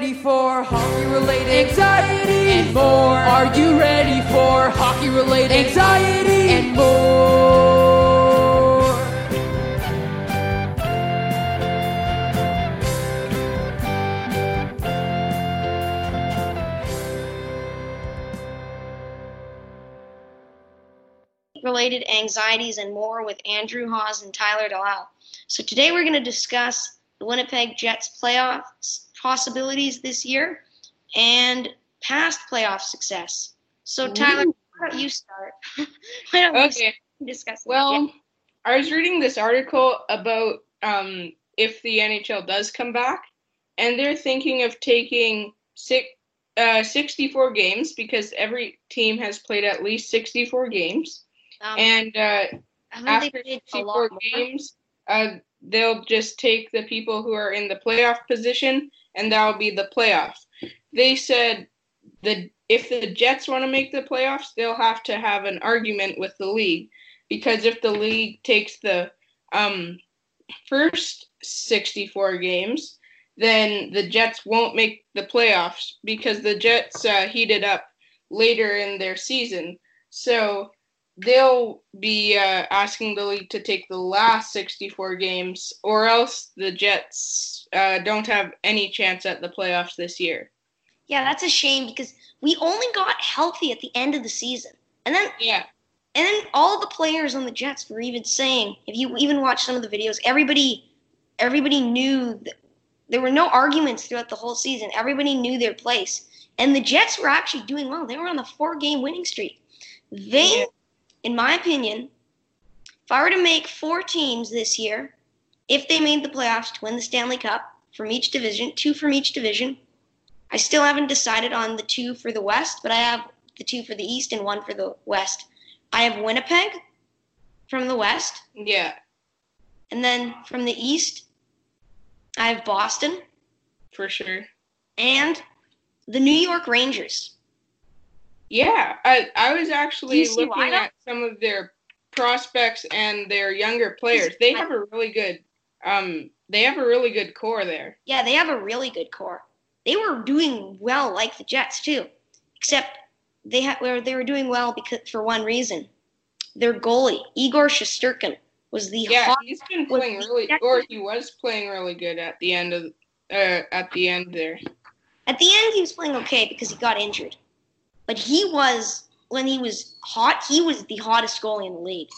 Ready for hockey related anxiety and more? Are you ready for hockey related anxiety and more? related anxieties and more with Andrew Hawes and Tyler Delisle. So today we're going to discuss the Winnipeg Jets playoffs possibilities this year and past playoff success. So Tyler, why don't you start? why don't Okay. discuss Well, Jets? I was reading this article about um, if the NHL does come back, and they're thinking of taking six, uh, 64 games because every team has played at least 64 games. Um, And uh, after 64 games, uh, they'll just take the people who are in the playoff position, and that'll be the playoff. They said the if the Jets want to make the playoffs, they'll have to have an argument with the league because if the league takes the um, first 64 games, then the Jets won't make the playoffs because the Jets uh, heated up later in their season. So they'll be uh, asking the league to take the last 64 games, or else the Jets uh, don't have any chance at the playoffs this year. Yeah, that's a shame because we only got healthy at the end of the season. And then Yeah, and then all the players on the Jets were even saying, if you even watch some of the videos, everybody everybody knew that there were no arguments throughout the whole season. Everybody knew their place. And the Jets were actually doing well. They were on a four game winning streak. They Yeah. In my opinion, if I were to make four teams this year, if they made the playoffs to win the Stanley Cup from each division, two from each division, I still haven't decided on the two for the West, but I have the two for the East and one for the West. I have Winnipeg from the West, yeah, and then from the East, I have Boston for sure. and the New York Rangers. Yeah, I I was actually you see why looking at some of their prospects and their younger players. They have a really good um they have a really good core there. Yeah, they have a really good core. They were doing well like the Jets too, except they had were they were doing well because for one reason, their goalie Igor Shesterkin was the Yeah, hot. he's been playing really or he was playing really good at the end of uh at the end there. At the end, he was playing okay because he got injured, but he was when he was hot, he was the hottest goalie in the league.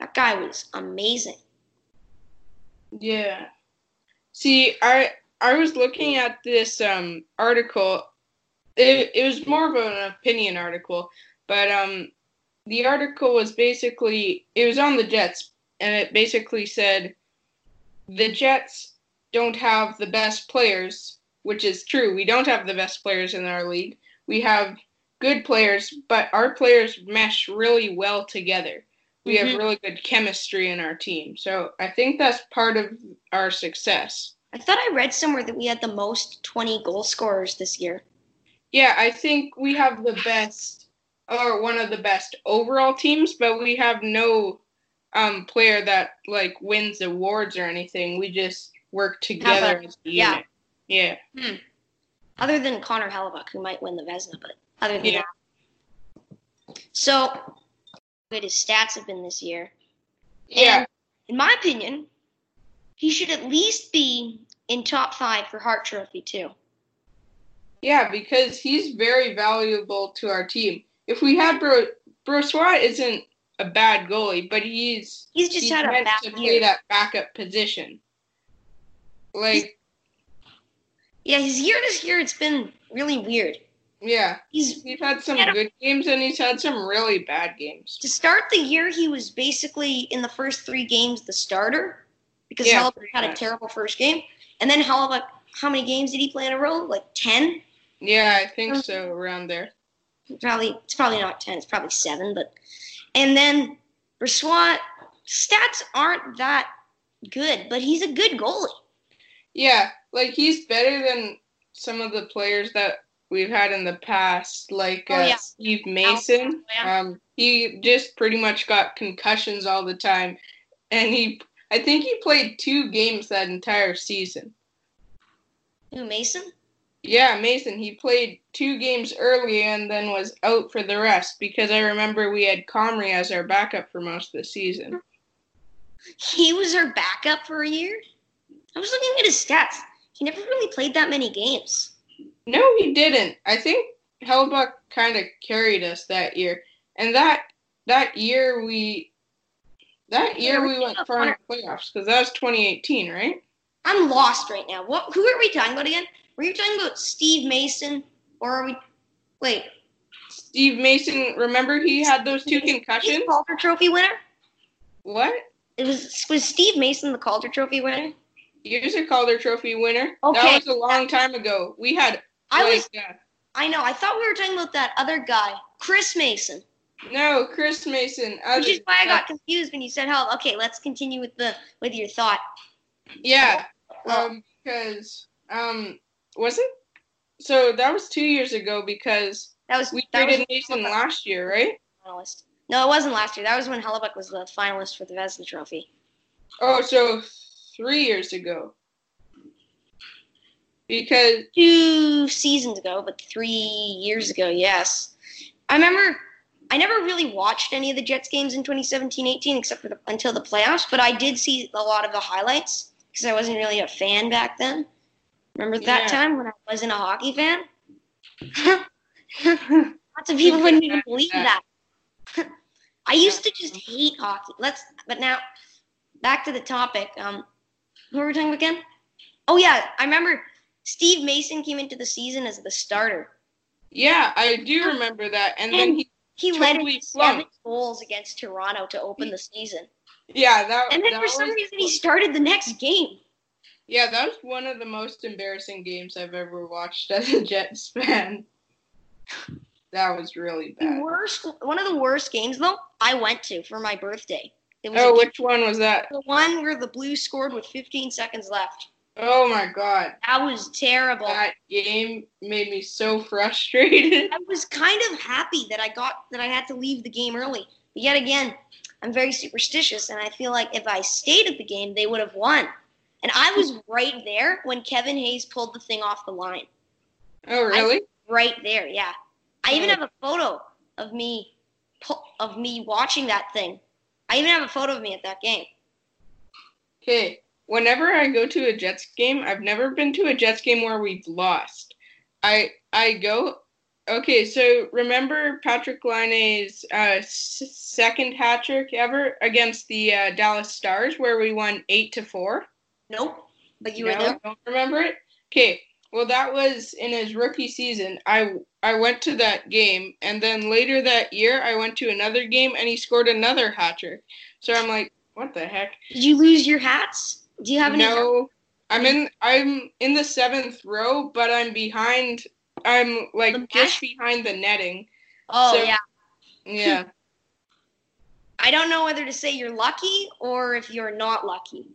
That guy was amazing. Yeah. See, I I was looking at this um article. It it was more of an opinion article, but um the article was basically it was on the Jets and it basically said the Jets don't have the best players, which is true. We don't have the best players in our league. We have good players, but our players mesh really well together. We Mhm. have really good chemistry in our team. So I think that's part of our success. I thought I read somewhere that we had the most 20 goal scorers this year. Yeah, I think we have the best or one of the best overall teams, but we have no um player that like wins awards or anything. We just work together as a yeah. unit. Yeah. other than Connor Hellebuyck, who might win the Vezina, but other than Yeah. that. So, good his stats have been this year. Yeah. And in my opinion, he should at least be in top five for Hart Trophy too. Yeah, because he's very valuable to our team. If we had Bro Brossoit isn't a bad goalie, but he's He's just he's had a meant to play year. that backup position. Like, Yeah, his year this year it's been really weird. Yeah, He's he's had some Yeah. good games and he's had some really bad games. to start the year he was basically in the first three games the starter because Yeah, pretty had a terrible first game, and then Hellebuyck. How many games did he play in a row? Like ten. Yeah, I think um, so. Around there. Probably it's probably not ten. It's probably seven. But and then Brossoit stats aren't that good, but he's a good goalie. Yeah, like he's better than some of the players that we've had in the past, like Oh, uh, yeah. Steve Mason. Yeah. Um, he just pretty much got concussions all the time, and he, I think he played two games that entire season. Who Mason? Yeah, Mason. He played two games early and then was out for the rest because I remember we had Comrie as our backup for most of the season. He was our backup for a year. I was looking at his stats. He never really played that many games. No, he didn't. I think Hellebuyck kind of carried us that year, and that that year we that year we went far in the playoffs because that was 2018, right? I'm lost right now. What? Who are we talking about again? Were you talking about Steve Mason, or are we? Wait, Steve Mason. Remember he had those two concussions. Calder Trophy winner. What? It was was Steve Mason the Calder Trophy winner? He was a Calder Trophy winner. Okay. That was a long time ago. We had. I like, was. I know. I thought we were talking about that other guy, Chris Mason. no, Chris Mason. Which is why I got confused when you said how. Okay, let's continue with the with your thought. Yeah, Well- um, because um, was it? So that was two years ago because That was we that traded Mason last year, right? finalist. No, it wasn't last year. That was when Hellebuyck was the finalist for the Vezina Trophy. Oh, so three years ago. Because Two seasons ago, but three years ago, yes. I remember. I never really watched any of the Jets games in 2017-18 except for the, until the playoffs, but I did see a lot of the highlights because I wasn't really a fan back then. Remember that Yeah. time when I wasn't a hockey fan? Lots of people wouldn't even believe that. I used to just hate hockey. Let's, but now back to the topic. Um, who were we talking about again? Oh yeah, I remember Steve Mason came into the season as the starter. yeah, I do remember that, and then he He led Totally in seven goals against Toronto to open the season, yeah that and then that for some was- reason he started the next game. yeah that was one of the most embarrassing games I've ever watched as a Jets fan. That was really The bad. worst, one of the worst games though, I went to for my birthday. Oh, which one was that? the one where the Blues scored with 15 seconds left. Oh my god, That was terrible. that game made me so frustrated. I was kind of happy that I got that I had to leave the game early. But yet again, I'm very superstitious, and I feel like if I stayed at the game, they would have won. And I was right there when Kevin Hayes pulled the thing off the line. Oh really? Right there, yeah. I even Oh. have a photo of me of me watching that thing. I even have a photo of me at that game. Okay. Whenever I go to a Jets game, I've never been to a Jets game where we've lost. I I go. Okay, so remember Patrik Laine's uh, s- second hat trick ever against the uh, Dallas Stars, where we won eight to four. Nope. But you no, were there. Don't remember it? Okay. Well, that was in his rookie season. I I went to that game, and then later that year, I went to another game, and he scored another hat trick. So I'm like, what the heck? Did you lose your hats? Do you have any? No, I'm in. I'm in the seventh row, but I'm behind. I'm like just behind the netting. Oh So- yeah. Yeah. I don't know whether to say you're lucky or if you're not lucky.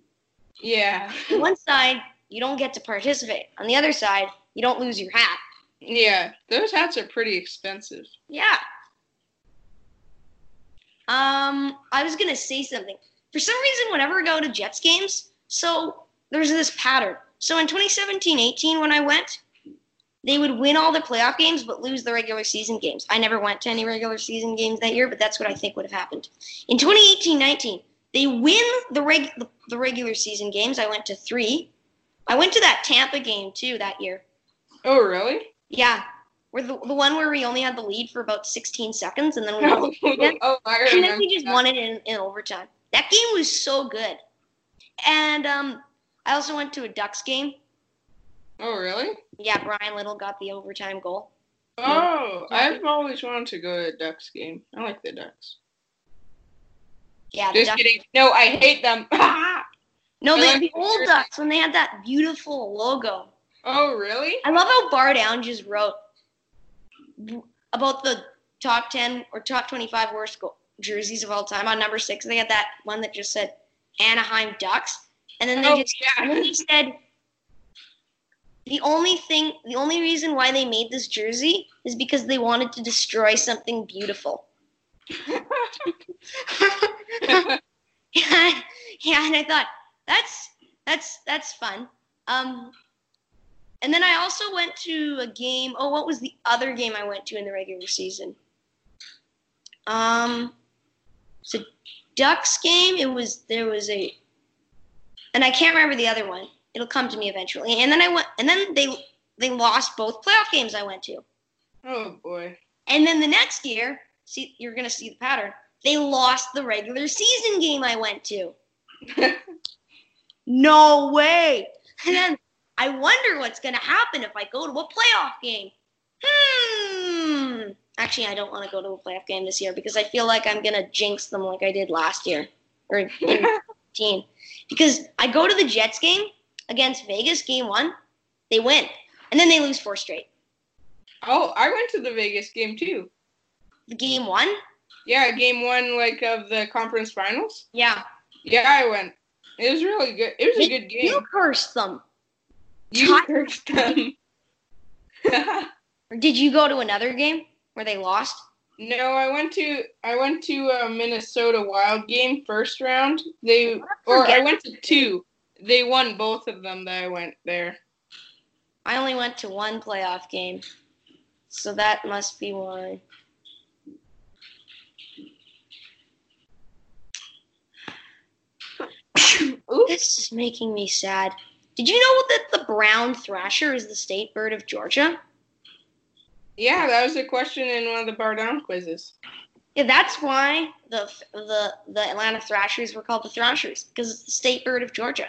yeah. On one side, you don't get to participate. On the other side, you don't lose your hat. Yeah. Those hats are pretty expensive. Yeah. Um, I was gonna say something. For some reason, whenever I go to Jets games, so there's this pattern. So in 2017-18, when I went, they would win all the playoff games but lose the regular season games. I never went to any regular season games that year, but that's what I think would have happened. In 2018-19, they win the reg the, the regular season games. I went to three. I went to that Tampa game too that year. Oh, really? Yeah, where the, the one where we only had the lead for about 16 seconds and then we Oh, oh I and then we just that. won it in, in overtime. That game was so good. And um, I also went to a Ducks game. Oh, really? Yeah, Bryan Little got the overtime goal. Oh, Yeah. I've always wanted to go to a Ducks game. I like the Ducks. Yeah, the Just Ducks. kidding. No, I hate them. No, I the, like the the old jersey. Ducks when they had that beautiful logo. Oh, really? I love how Bar Down just wrote about the top 10 or top 25 worst go- jerseys of all time. On number six, they had that one that just said Anaheim Ducks. And then they Oh, just and then yeah. he said the only thing the only reason why they made this jersey is because they wanted to destroy something beautiful. yeah, yeah, and I thought that's that's that's fun. Um, and then I also went to a game. Oh, what was the other game I went to in the regular season? Um, a Ducks game. It was there was a, and I can't remember the other one. It'll come to me eventually. And then I went, and then they they lost both playoff games I went to. oh boy. And then the next year, see, you're gonna see the pattern. They lost the regular season game I went to. No way. And then I wonder what's gonna happen if I go to a playoff game. Hmm. Actually, I don't want to go to a playoff game this year because I feel like I'm gonna jinx them like I did last year or 15. Because I go to the Jets game against Vegas, game one, they win, and then they lose four straight. oh, I went to the Vegas game too. The game one, Yeah, game one, like of the conference finals. yeah, Yeah, I went. It was really good. It was a good game. you cursed them. You cursed them. Or did you go to another game where they lost? no, I went to I went to a Minnesota Wild game first round. They oh, or I went to two. They won both of them that I went there. I only went to one playoff game, so that must be why. This is making me sad. Did you know that the brown thrasher is the state bird of Georgia? Yeah, that was a question in one of the bar down quizzes. Yeah, that's why the the the Atlanta Thrashers were called the Thrashers because it's the state bird of Georgia.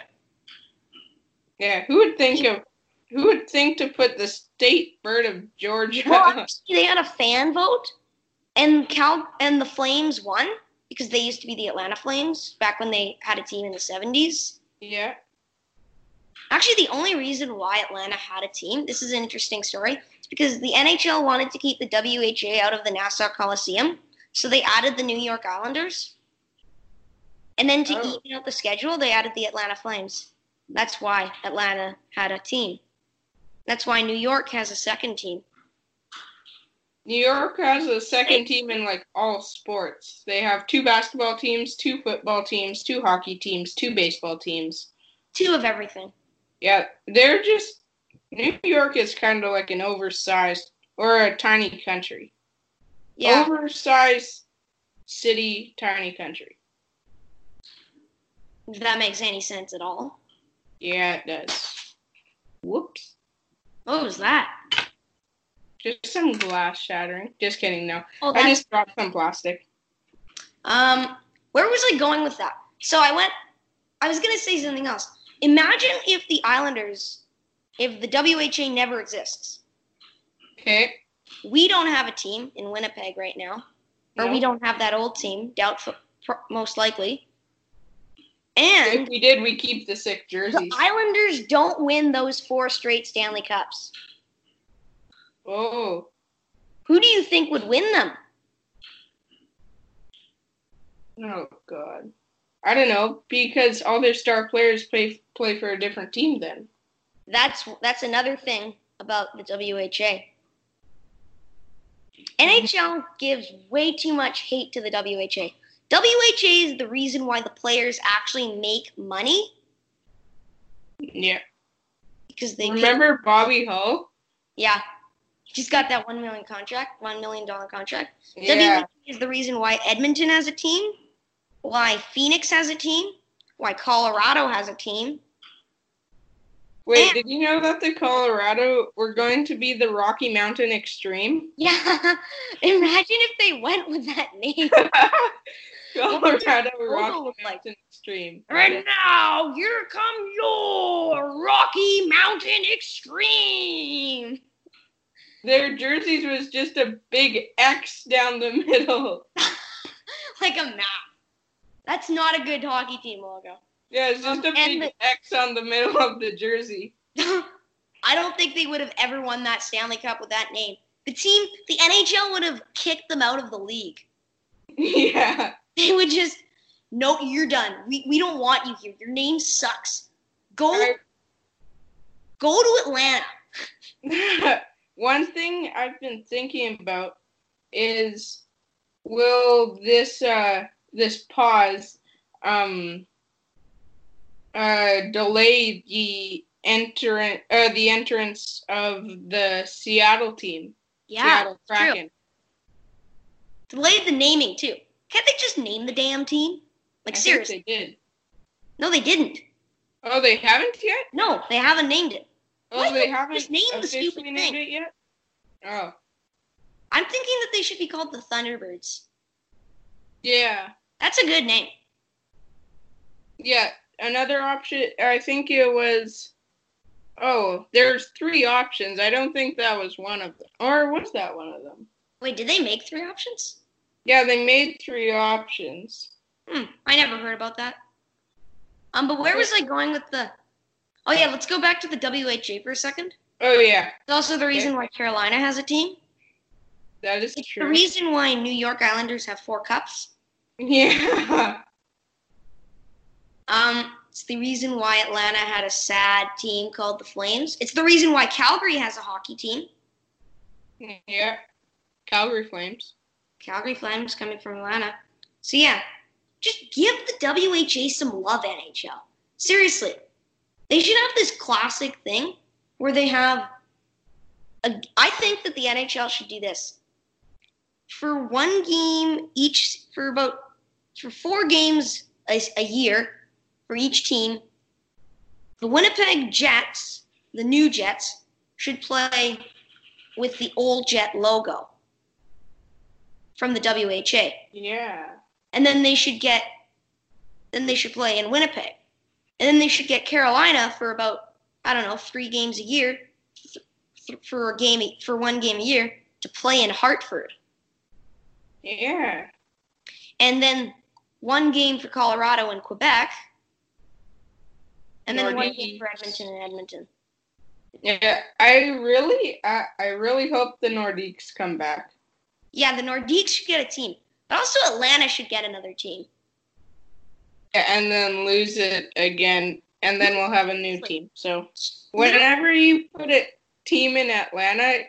Yeah, who would think of who would think to put the state bird of Georgia? Well, they had a fan vote, and Cal and the Flames won because they used to be the Atlanta Flames back when they had a team in the seventies. yeah. Actually, the only reason why Atlanta had a team, this is an interesting story, because the NHL wanted to keep the WHA out of the Nassau Coliseum, so they added the New York Islanders. And then to Oh. even out the schedule, they added the Atlanta Flames. That's why Atlanta had a team. That's why New York has a second team. New York has a second team in like all sports. They have two basketball teams, two football teams, two hockey teams, two baseball teams. Two of everything. Yeah, they're just New York is kind of like an oversized or a tiny country. Yeah. Oversized city, tiny country. If that makes any sense at all. Yeah, it does. Whoops. What was that? Just some glass shattering. Just kidding, no. Oh, I just dropped some plastic. Um, where was I going with that? So I went. I was gonna say something else. Imagine if the Islanders, if the WHA never exists. Okay. We don't have a team in Winnipeg right now, or we don't have that old team. Doubtful, most likely. And if we did, we keep the sick the jerseys. Islanders don't win those four straight Stanley Cups. Oh, Who do you think would win them? oh God. I don't know because all their star players play play for a different team. Then That's that's another thing about the WHA. NHL gives way too much hate to the WHA. WHA is the reason why the players actually make money yeah. because they get- Remember Bobby Hull? yeah. He just got that one million contract, one million dollar contract. Yeah. WHA is the reason why Edmonton has a team, why Phoenix has a team, why Colorado has a team. Wait, And- did you know that the Colorado were going to be the Rocky Mountain Extreme? Yeah, imagine if they went with that name. Colorado Rocky look like? Mountain Extreme. Right now, here come your Rocky Mountain Extreme. Their jerseys was just a big X down the middle. like a map. That's not a good hockey team logo. Yeah, it's just Um, a big the- X on the middle of the jersey. I don't think they would have ever won that Stanley Cup with that name. The team, the NHL would have kicked them out of the league. Yeah. They would just, no, you're done. We, we don't want you here. Your name sucks. Go I- go to Atlanta. One thing I've been thinking about is will this uh this pause um uh delay the entrance uh the entrance of the Seattle team. Yeah, Seattle it's true. Delayed the naming too. Can't they just name the damn team? Like I seriously? they did. No, they didn't. Oh, they haven't yet? No, they haven't named it. Oh, Why they haven't just name the stupid named thing? it yet? Oh. I'm thinking that they should be called the Thunderbirds. Yeah. That's a good name. Yeah, another option. I think it was. Oh, there's three options. I don't think that was one of them. Or was that one of them? Wait, did they make three options? Yeah, they made three options. Hmm, I never heard about that. Um, but where was I going with the? Oh yeah, let's go back to the WHA for a second. Oh yeah, It's also the reason why Carolina has a team. that is It's the reason why New York Islanders have four cups. Yeah. Um, it's the reason why Atlanta had a sad team called the Flames. It's the reason why Calgary has a hockey team. yeah. Calgary Flames. Calgary Flames coming from Atlanta. So yeah, just give the WHA some love, NHL. Seriously, they should have this classic thing where they have. A, I think that the NHL should do this for one game each for about for four games a, a year for each team. The Winnipeg Jets, the new Jets, should play with the old Jet logo from the WHA. Yeah. And then they should get then they should play in Winnipeg. And then they should get Carolina for about I don't know, 3 games a year for a game for one game a year to play in Hartford. Yeah. And then one game for Colorado and Quebec. And then one game for Edmonton and Edmonton. Yeah. I really, I, I really hope the Nordiques come back. Yeah, the Nordiques should get a team. But also Atlanta should get another team. Yeah, and then lose it again, and then we'll have a new team. So whenever you put a team in Atlanta,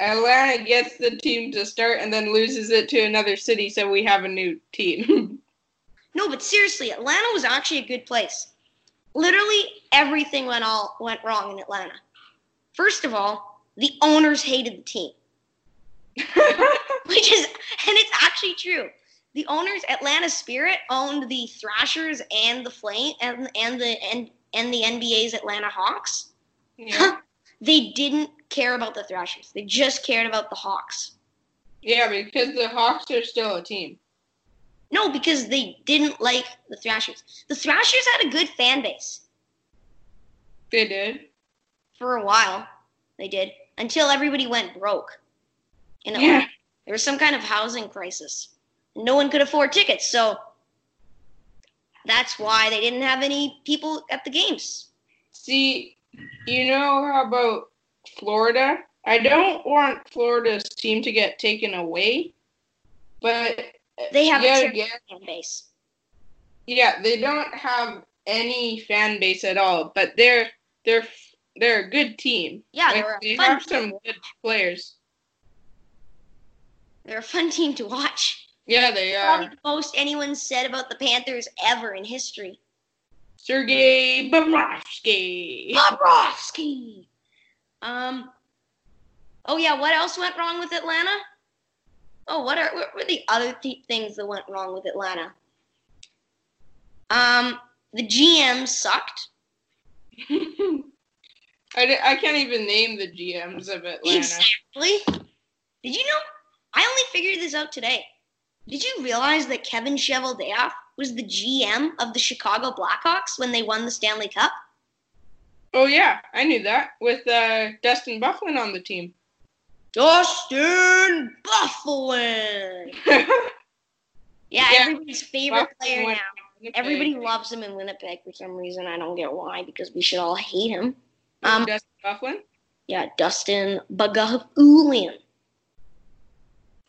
Atlanta gets the team to start and then loses it to another city, so we have a new team. No, but seriously, Atlanta was actually a good place. Literally everything went all went wrong in Atlanta. First of all, the owners hated the team, which is and it's actually true. The owners, Atlanta Spirit, owned the Thrashers and the Flame and and the and and the NBA's Atlanta Hawks. yeah. They didn't care about the Thrashers. They just cared about the Hawks. yeah, because the Hawks are still a team. No, because they didn't like the Thrashers. The Thrashers had a good fan base. They did. for a while. They did until everybody went broke. In Atlanta. Yeah. There was some kind of housing crisis. No one could afford tickets, so that's why they didn't have any people at the games. See, you know how about Florida? I don't want Florida's team to get taken away, but They have Yeah, a yeah. fan base. Yeah, they don't have any fan base at all, but they're they're they're a good team. Yeah, Like, they have team. some good players. They're a fun team to watch. Yeah, they Probably are. the most anyone said about the Panthers ever in history. Sergei Bobrovsky. Bobrovsky. Um. Oh yeah, what else went wrong with Atlanta? Oh, what are what were the other th- things that went wrong with Atlanta? Um, the GM sucked. I, I can't even name the GMs of Atlanta. Exactly. Did you know? I only figured this out today. Did you realize that Kevin Cheveldayoff was the GM of the Chicago Blackhawks when they won the Stanley Cup? Oh yeah, I knew that with uh, Dustin Byfuglien on the team. Dustin Byfuglien. Yeah, Yeah. everybody's favorite Bufflin player now. Winnipeg. Everybody loves him in Winnipeg for some reason. I don't get why, because we should all hate him. Um, Dustin Byfuglien. yeah, Dustin Bagahulian.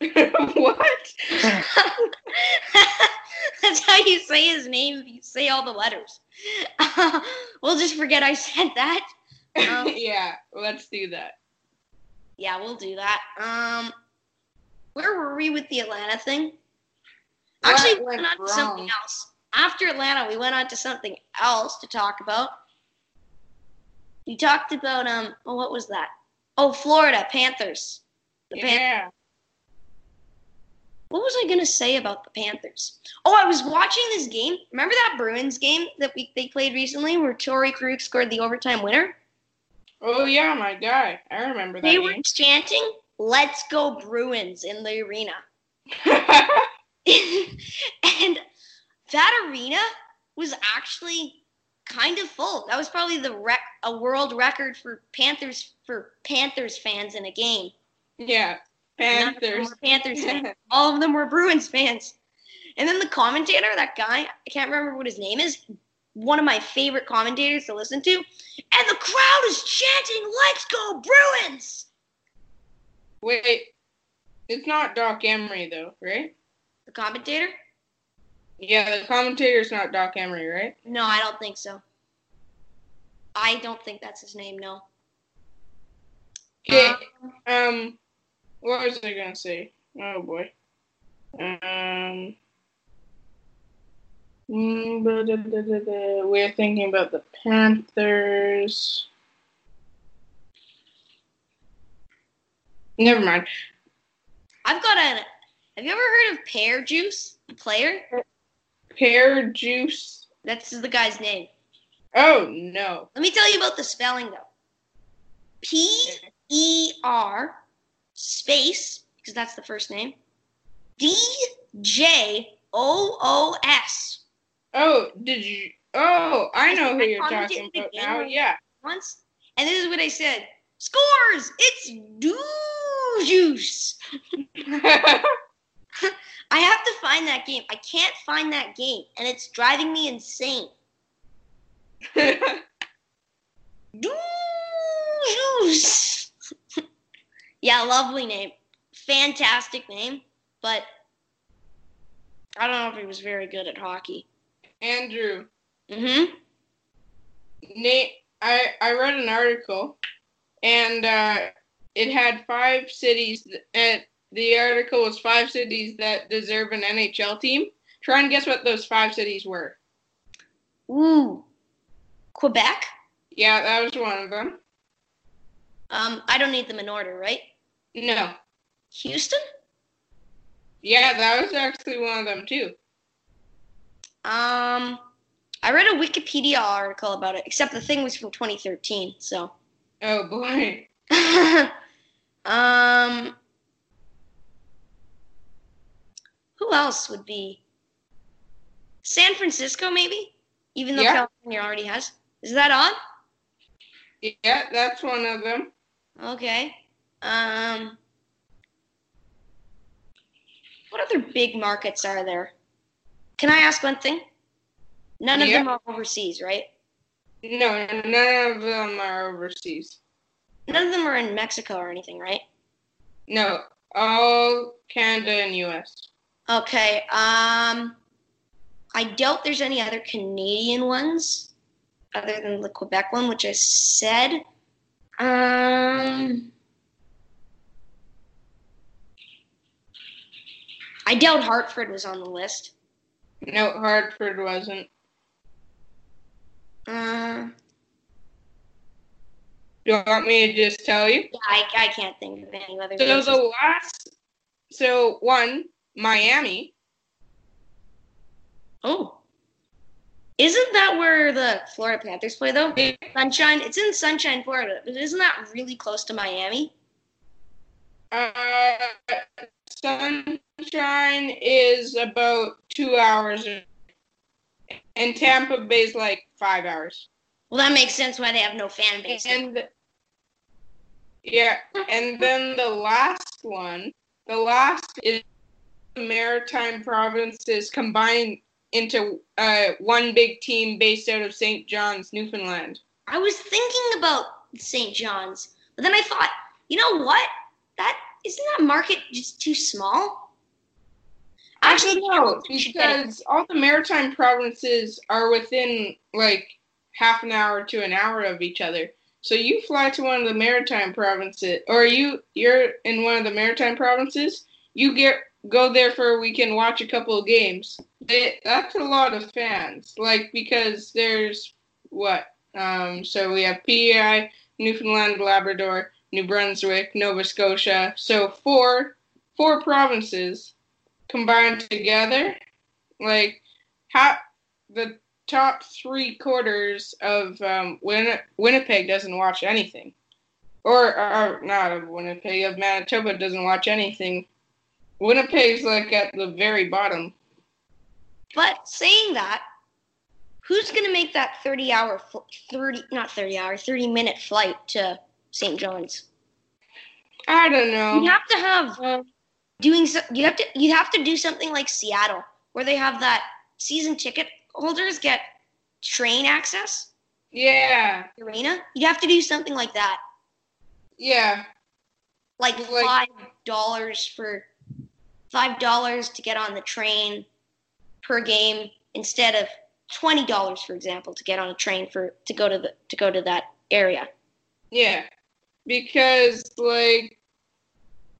what? That's how you say his name if you say all the letters. we'll just forget I said that. Um, yeah, let's do that. Yeah, we'll do that. Um, where were we with the Atlanta thing? What Actually, we went on to something else. After Atlanta, we went on to something else to talk about. We talked about um, oh, what was that? Oh, Florida Panthers. The Yeah. what was I gonna say about the Panthers? Oh, I was watching this game. Remember that Bruins game that we they played recently, where Torey Krug scored the overtime winner? Oh yeah, my guy. I remember that. They were game. chanting "Let's go Bruins" in the arena. and that arena was actually kind of full. That was probably the rec- a world record for Panthers for Panthers fans in a game. yeah, Panthers. Panthers fans. All of them were Bruins fans. And then the commentator, that guy, I can't remember what his name is, one of my favorite commentators to listen to, and the crowd is chanting, "Let's go Bruins!" Wait, it's not Doc Emery though, right? The commentator? Yeah, the commentator's not Doc Emery, right? No, I don't think so. I don't think that's his name. No. Okay. Um, Um, what was I gonna say? Oh boy. Um. Mm, We're thinking about the Panthers. Never mind. I've got a. Have you ever heard of Pear Juice, the player? Pear juice. That's the guy's name. Oh no. Let me tell you about the spelling though. P E R space because that's the first name. D J O O S. Oh, did you? Oh, I know who I you're talking about now. Yeah. Once, and this is what I said: scores. It's do juice. I have to find that game. I can't find that game, and it's driving me insane. Do juice. yeah, lovely name, fantastic name, but I don't know if he was very good at hockey. Andrew, Mm-hmm. Nate, I I read an article, and uh, it had five cities. And the article was five cities that deserve an NHL team. Try and guess what those five cities were. Ooh, Quebec. Yeah, that was one of them. Um, I don't need them in order, right? No. Houston. Yeah, that was actually one of them too. Um, I read a Wikipedia article about it, except the thing was from 2013. So, Oh boy. um, who else would be? San Francisco, maybe. Even though Yeah. California already has. Is that on? Yeah, that's one of them. Okay. Um, what other big markets are there? Can I ask one thing? None of Yeah. them are overseas, right? No, none of them are overseas. None of them are in Mexico or anything, right? No, all Canada and U.S. Okay. Um, I doubt there's any other Canadian ones other than the Quebec one, which I said. Um, I doubt Hartford was on the list. No, Hartford wasn't. Uh, Do you want me to just tell you? yeah, I, I can't think of any other. So places. the last, so one, Miami. oh, isn't that where the Florida Panthers play though? Sunshine. It's in Sunshine, Florida, but isn't that really close to Miami? Uh, Sunshine is about two hours, and Tampa Bay is like five hours. Well, that makes sense why they have no fan base. And yeah, and then the last one, the last is the maritime provinces combined into uh, one big team based out of St. John's, Newfoundland. I was thinking about St. John's, but then I thought, you know what? That isn't that market just too small? Actually, no, Hamilton should get it. because all the maritime provinces are within like half an hour to an hour of each other. So you fly to one of the maritime provinces, or you you're in one of the maritime provinces. You get go there for a weekend, watch a couple of games. They, that's a lot of fans, like because there's what um, so we have PEI, Newfoundland, Labrador, New Brunswick, Nova Scotia. So four four provinces combined together, like how the top three quarters of um, Win- Winnipeg doesn't watch anything, or, or not of Winnipeg of Manitoba doesn't watch anything. Winnipeg's like at the very bottom. But saying that, who's going to make that 30 hour, fl- 30, not 30 hour, 30 minute flight to St. John's? I don't know. You have to have Uh, doing so, you have to you have to do something like Seattle where they have that season ticket holders get train access yeah, arena. You have to do something like that. yeah, Like Like- five dollars for five dollars to get on the train per game instead of twenty dollars, for example, to get on a train for to go to the to go to that area. yeah. Because like,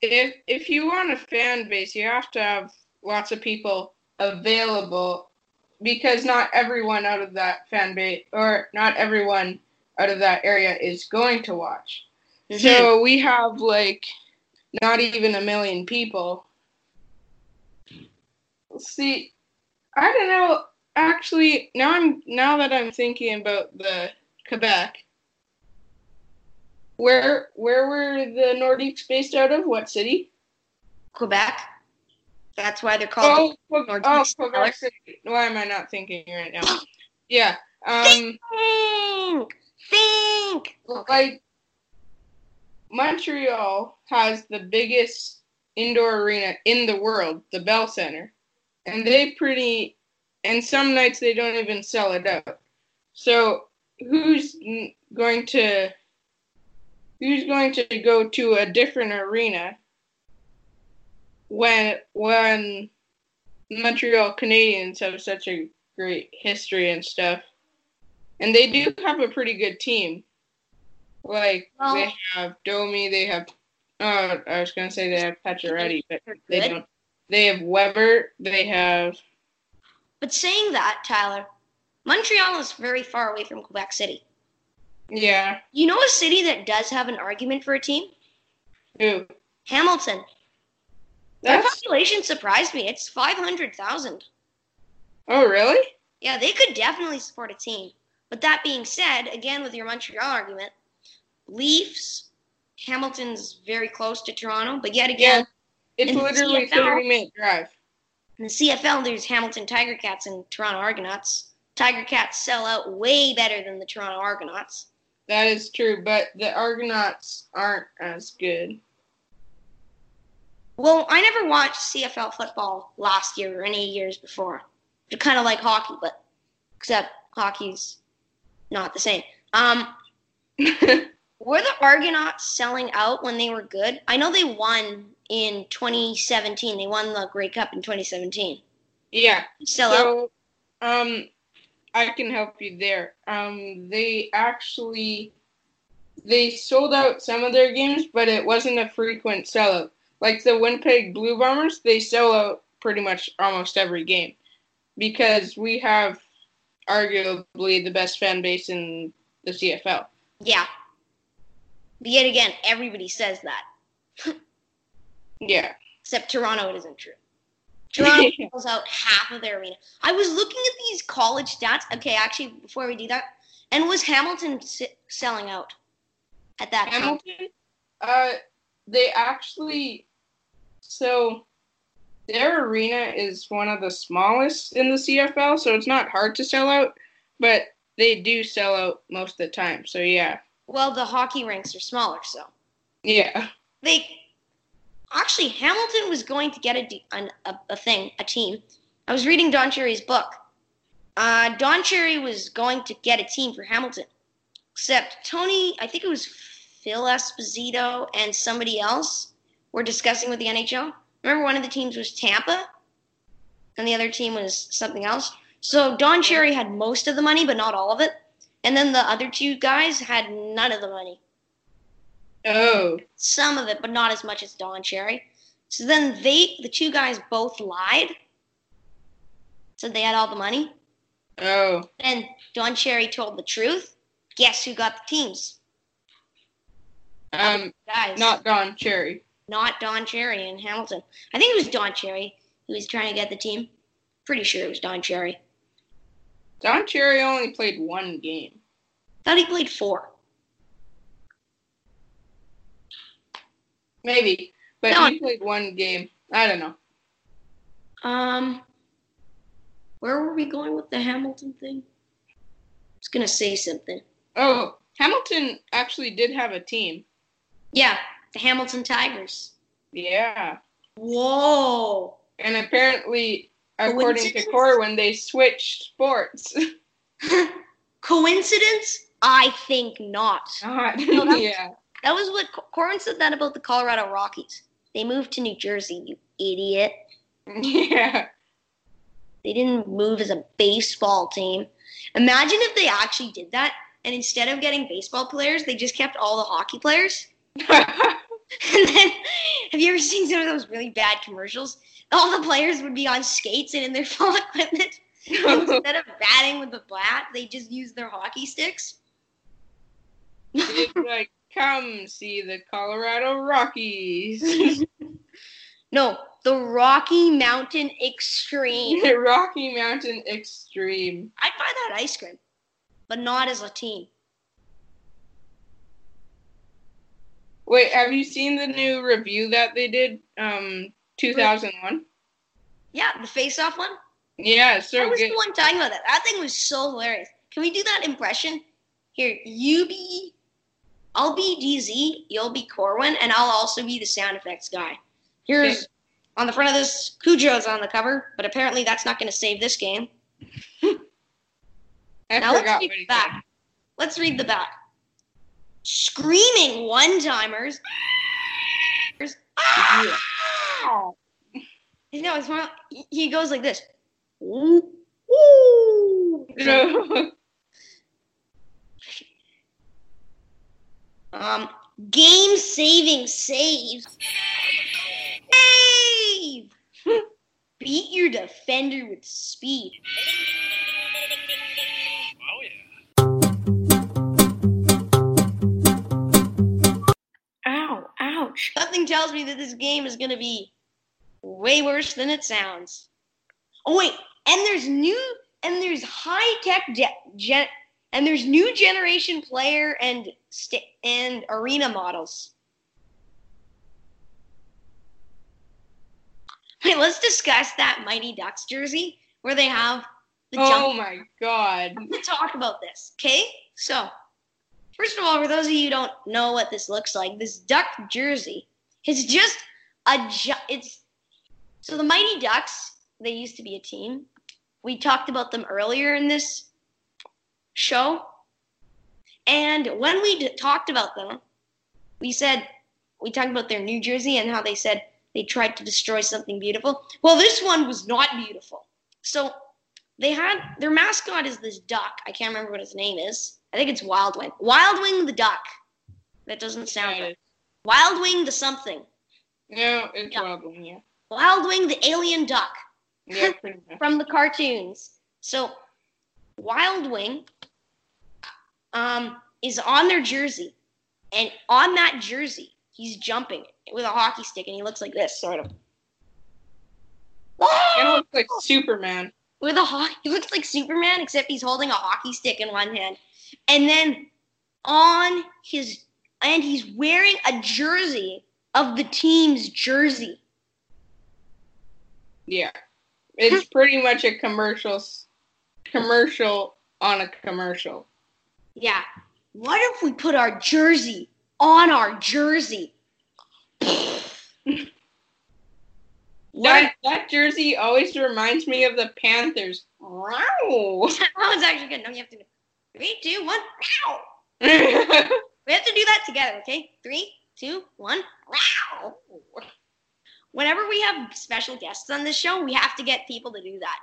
if if you want a fan base, you have to have lots of people available. Because not everyone out of that fan base, or not everyone out of that area, is going to watch. Mm-hmm. So we have like not even a million people. See, I don't know. Actually, now I'm now that I'm thinking about the Quebec. Where where were the Nordiques based out of? What city? Quebec. That's why they're called. Oh, Nordiques, oh, Quebec City. Why am I not thinking right now? Yeah. Um. think, think. like Montreal has the biggest indoor arena in the world, the Bell Center, and they pretty and some nights they don't even sell it out. So who's going to who's going to go to a different arena when when Montreal Canadiens have such a great history and stuff? And they do have a pretty good team. Like Well- they have Domi, they have. Uh, I was gonna say they have Pacioretty, but they don't. They have Weber. They have. But saying that, Tyler, Montreal is very far away from Quebec City. Yeah. You know a city that does have an argument for a team? Who? Hamilton. Their That's. population surprised me. It's 500,000. Oh really? Yeah, they could definitely support a team. But that being said, again with your Montreal argument, Leafs, Hamilton's very close to Toronto, but yet again, It's In the literally CFL. thirty minute drive. in the CFL, there's Hamilton Tiger Cats and Toronto Argonauts. Tiger Cats sell out way better than the Toronto Argonauts. That is true, but the Argonauts aren't as good. Well, I never watched CFL football last year or any years before. They're kind of like hockey, but except hockey's not the same. Um, were the Argonauts selling out when they were good? I know they won in 2017. They won the Grey Cup in 2017. yeah. Sell out. So, um, I can help you there. Um, they actually they sold out some of their games, but it wasn't a frequent sellout. Like the Winnipeg Blue Bombers, they sell out pretty much almost every game because we have arguably the best fan base in the CFL. Yeah. But yet again, everybody says that. Yeah. Except Toronto, it isn't true. Toronto sells out half of their arena. I was looking at these college stats. Okay, actually, before we do that, and was Hamilton s- selling out at that time? Hamilton, uh, they actually, so their arena is one of the smallest in the CFL, so it's not hard to sell out, but they do sell out most of the time. So yeah, Well, the hockey rinks are smaller, so yeah, they actually Hamilton was going to get a, a, a thing, a team. I was reading Don Cherry's book. Uh, Don Cherry was going to get a team for Hamilton, Except Tony, I think it was Phil Esposito and somebody else were discussing with the NHL. Remember, one of the teams was Tampa, and the other team was something else. So Don Cherry had most of the money, but not all of it. And then the other two guys had none of the money. Oh. Some of it, but not as much as Don Cherry. So then they, the two guys, both lied. Said they had all the money. Oh. Then Don Cherry told the truth. Guess who got the teams? Um. Guys, Not Don Cherry. not Don Cherry and Hamilton. I think it was Don Cherry who was trying to get the team. Pretty sure it was Don Cherry. Don Cherry only played one game. Thought he played four. Maybe. But No. he played one game. I don't know. Um, where were we going with the Hamilton thing? I was gonna say something. Oh, Hamilton actually did have a team. Yeah, the Hamilton Tigers. Yeah. Whoa. And apparently, according to? Corwin, they switched sports. Coincidence? I think not. Not- No, yeah. That was what Co- Corin said that about the Colorado Rockies. They moved to New Jersey, you idiot. Yeah. They didn't move as a baseball team. Imagine if they actually did that, and instead of getting baseball players, they just kept all the hockey players. And then, have you ever seen some of those really bad commercials? All the players would be on skates and in their full equipment. Instead of batting with the bat, they just use their hockey sticks. like, come see the Colorado Rockies. No, the Rocky Mountain Extreme. The Rocky Mountain Extreme. I'd buy that ice cream, but not as a team. Wait, have you seen the new review that they did? Um, 2001? Yeah, the face-off one. Yeah, it's I so was good. the one talking about that. That thing was so hilarious. Can we do that impression? Here, you be, I'll be DZ, you'll be Corwin, and I'll also be the sound effects guy. Here's Okay. on the front of this, Cujo's on the cover, but apparently that's not going to save this game. Now let's read the back. Let's read the back. Screaming one-timers. Ah! No, it's more. He goes like this. Um, game saving saves. Save! Beat your defender with speed. Ow, ouch. Something tells me that this game is going to be way worse than it sounds. Oh wait, and there's new and there's high tech ge- gen- and there's new generation player and st- and arena models. Wait, let's discuss that Mighty Ducks jersey where they have the Oh jump. my god. Let's talk about this, okay? So, first of all, for those of you who don't know what this looks like, this duck jersey is just a ju- it's so the Mighty Ducks. They used to be a team. We talked about them earlier in this show, and when we d- talked about them, we said we talked about their new jersey and how they said they tried to destroy something beautiful. Well, this one was not beautiful. So they had their mascot is this duck. I can't remember what his name is. I think it's Wildwing. Wildwing the duck. That doesn't sound Yeah, right. Wildwing the something. No, it's Yeah. wild one, yeah. Wildwing the alien duck Yeah, from the cartoons. So Wildwing um, is on their jersey, and on that jersey, he's jumping with a hockey stick, and he looks like this, sort of. Kind of looks like Superman. with a hockey. He looks like Superman, except he's holding a hockey stick in one hand, and then on his and he's wearing a jersey of the team's jersey. Yeah. It's pretty much a commercial commercial on a commercial. Yeah. What if we put our jersey on our jersey? That that jersey always reminds me of the Panthers. Wow. that was actually good. No, you have to do three, two, one. Ow! We have to do that together, okay? Three, two, one. Wow. Whenever we have special guests on this show, we have to get people to do that.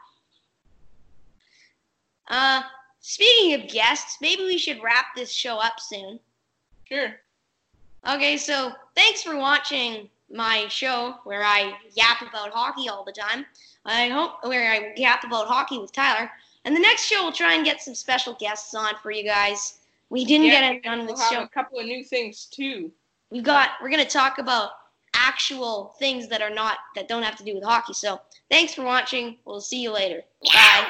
Uh, speaking of guests, maybe we should wrap this show up soon. sure. Okay, so thanks for watching my show where I yap about hockey all the time. I hope where I yap about hockey with Tyler. And the next show we'll try and get some special guests on for you guys. We didn't get any on we'll this have show. a couple of new things too. we got we're gonna talk about actual things that are not that don't have to do with hockey. So thanks for watching. We'll see you later. Bye.